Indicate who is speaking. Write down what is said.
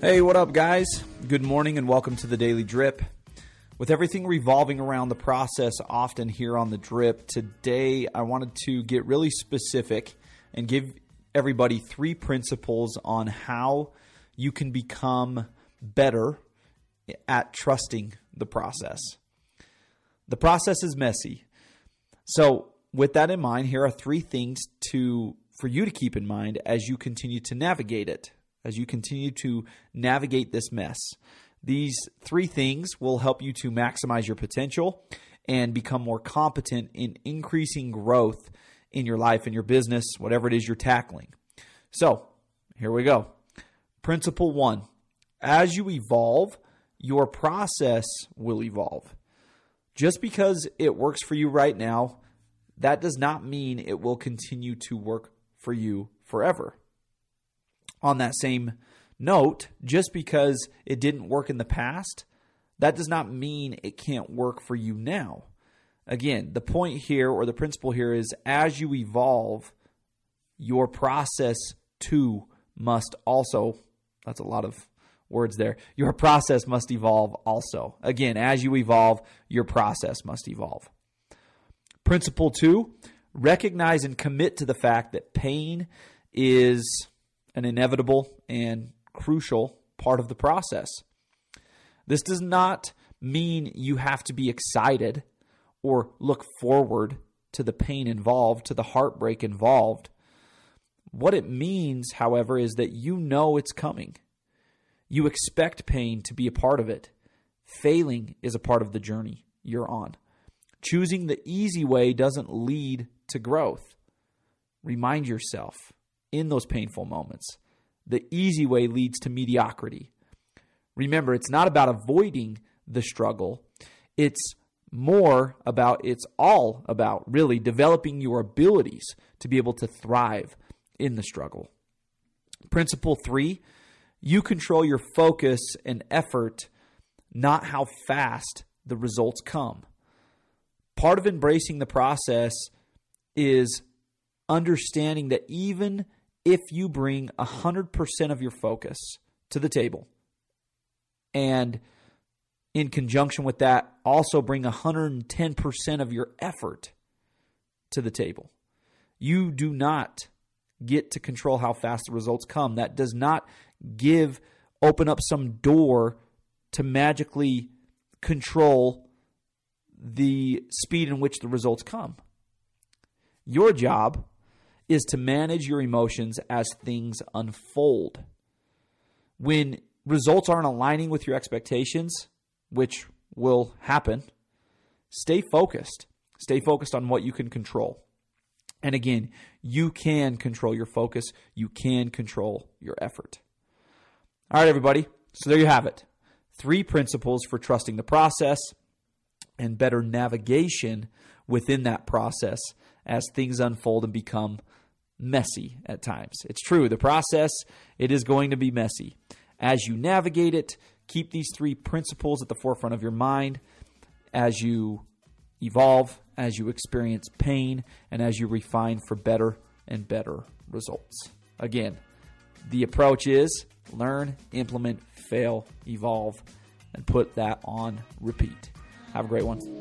Speaker 1: Hey, what up, guys? Good morning and welcome to the Daily Drip. With everything revolving around the process often here on the Drip, today I wanted to get really specific and give everybody three principles on how you can become better at trusting the process. The process is messy. So, with that in mind, here are three things to for you to keep in mind as you continue to navigate it as you continue to navigate this mess. These three things will help you to maximize your potential and become more competent in increasing growth in your life and your business, whatever it is you're tackling. So, here we go. Principle one as you evolve, your process will evolve. Just because it works for you right now, that does not mean it will continue to work for you forever on that same note, just because it didn't work in the past, that does not mean it can't work for you now. Again, the point here or the principle here is as you evolve, your process too must also, that's a lot of words there, your process must evolve also. Again, as you evolve, your process must evolve. Principle two, recognize and commit to the fact that pain is an inevitable and crucial part of the process. This does not mean you have to be excited or look forward to the pain involved, to the heartbreak involved. What it means, however, is that you know it's coming. You expect pain to be a part of it. Failing is a part of the journey you're on. Choosing the easy way doesn't lead to growth. Remind yourself in those painful moments. The easy way leads to mediocrity. Remember, it's not about avoiding the struggle, it's more about, it's all about really developing your abilities to be able to thrive in the struggle. Principle three you control your focus and effort, not how fast the results come. Part of embracing the process is understanding that even if you bring 100% of your focus to the table and in conjunction with that, also bring 110% of your effort to the table. You do not get to control how fast the results come. That does not give, open up some door to magically control the speed in which the results come. Your job is to manage your emotions as things unfold. When results aren't aligning with your expectations, which will happen, stay focused. Stay focused on what you can control. And again, you can control your focus, you can control your effort. All right, everybody. So there you have it. Three principles for trusting the process and better navigation within that process as things unfold and become messy at times. It's true, the process it is going to be messy. As you navigate it, keep these three principles at the forefront of your mind as you evolve, as you experience pain, and as you refine for better and better results. Again, the approach is learn, implement, fail, evolve, and put that on repeat. Have a great one.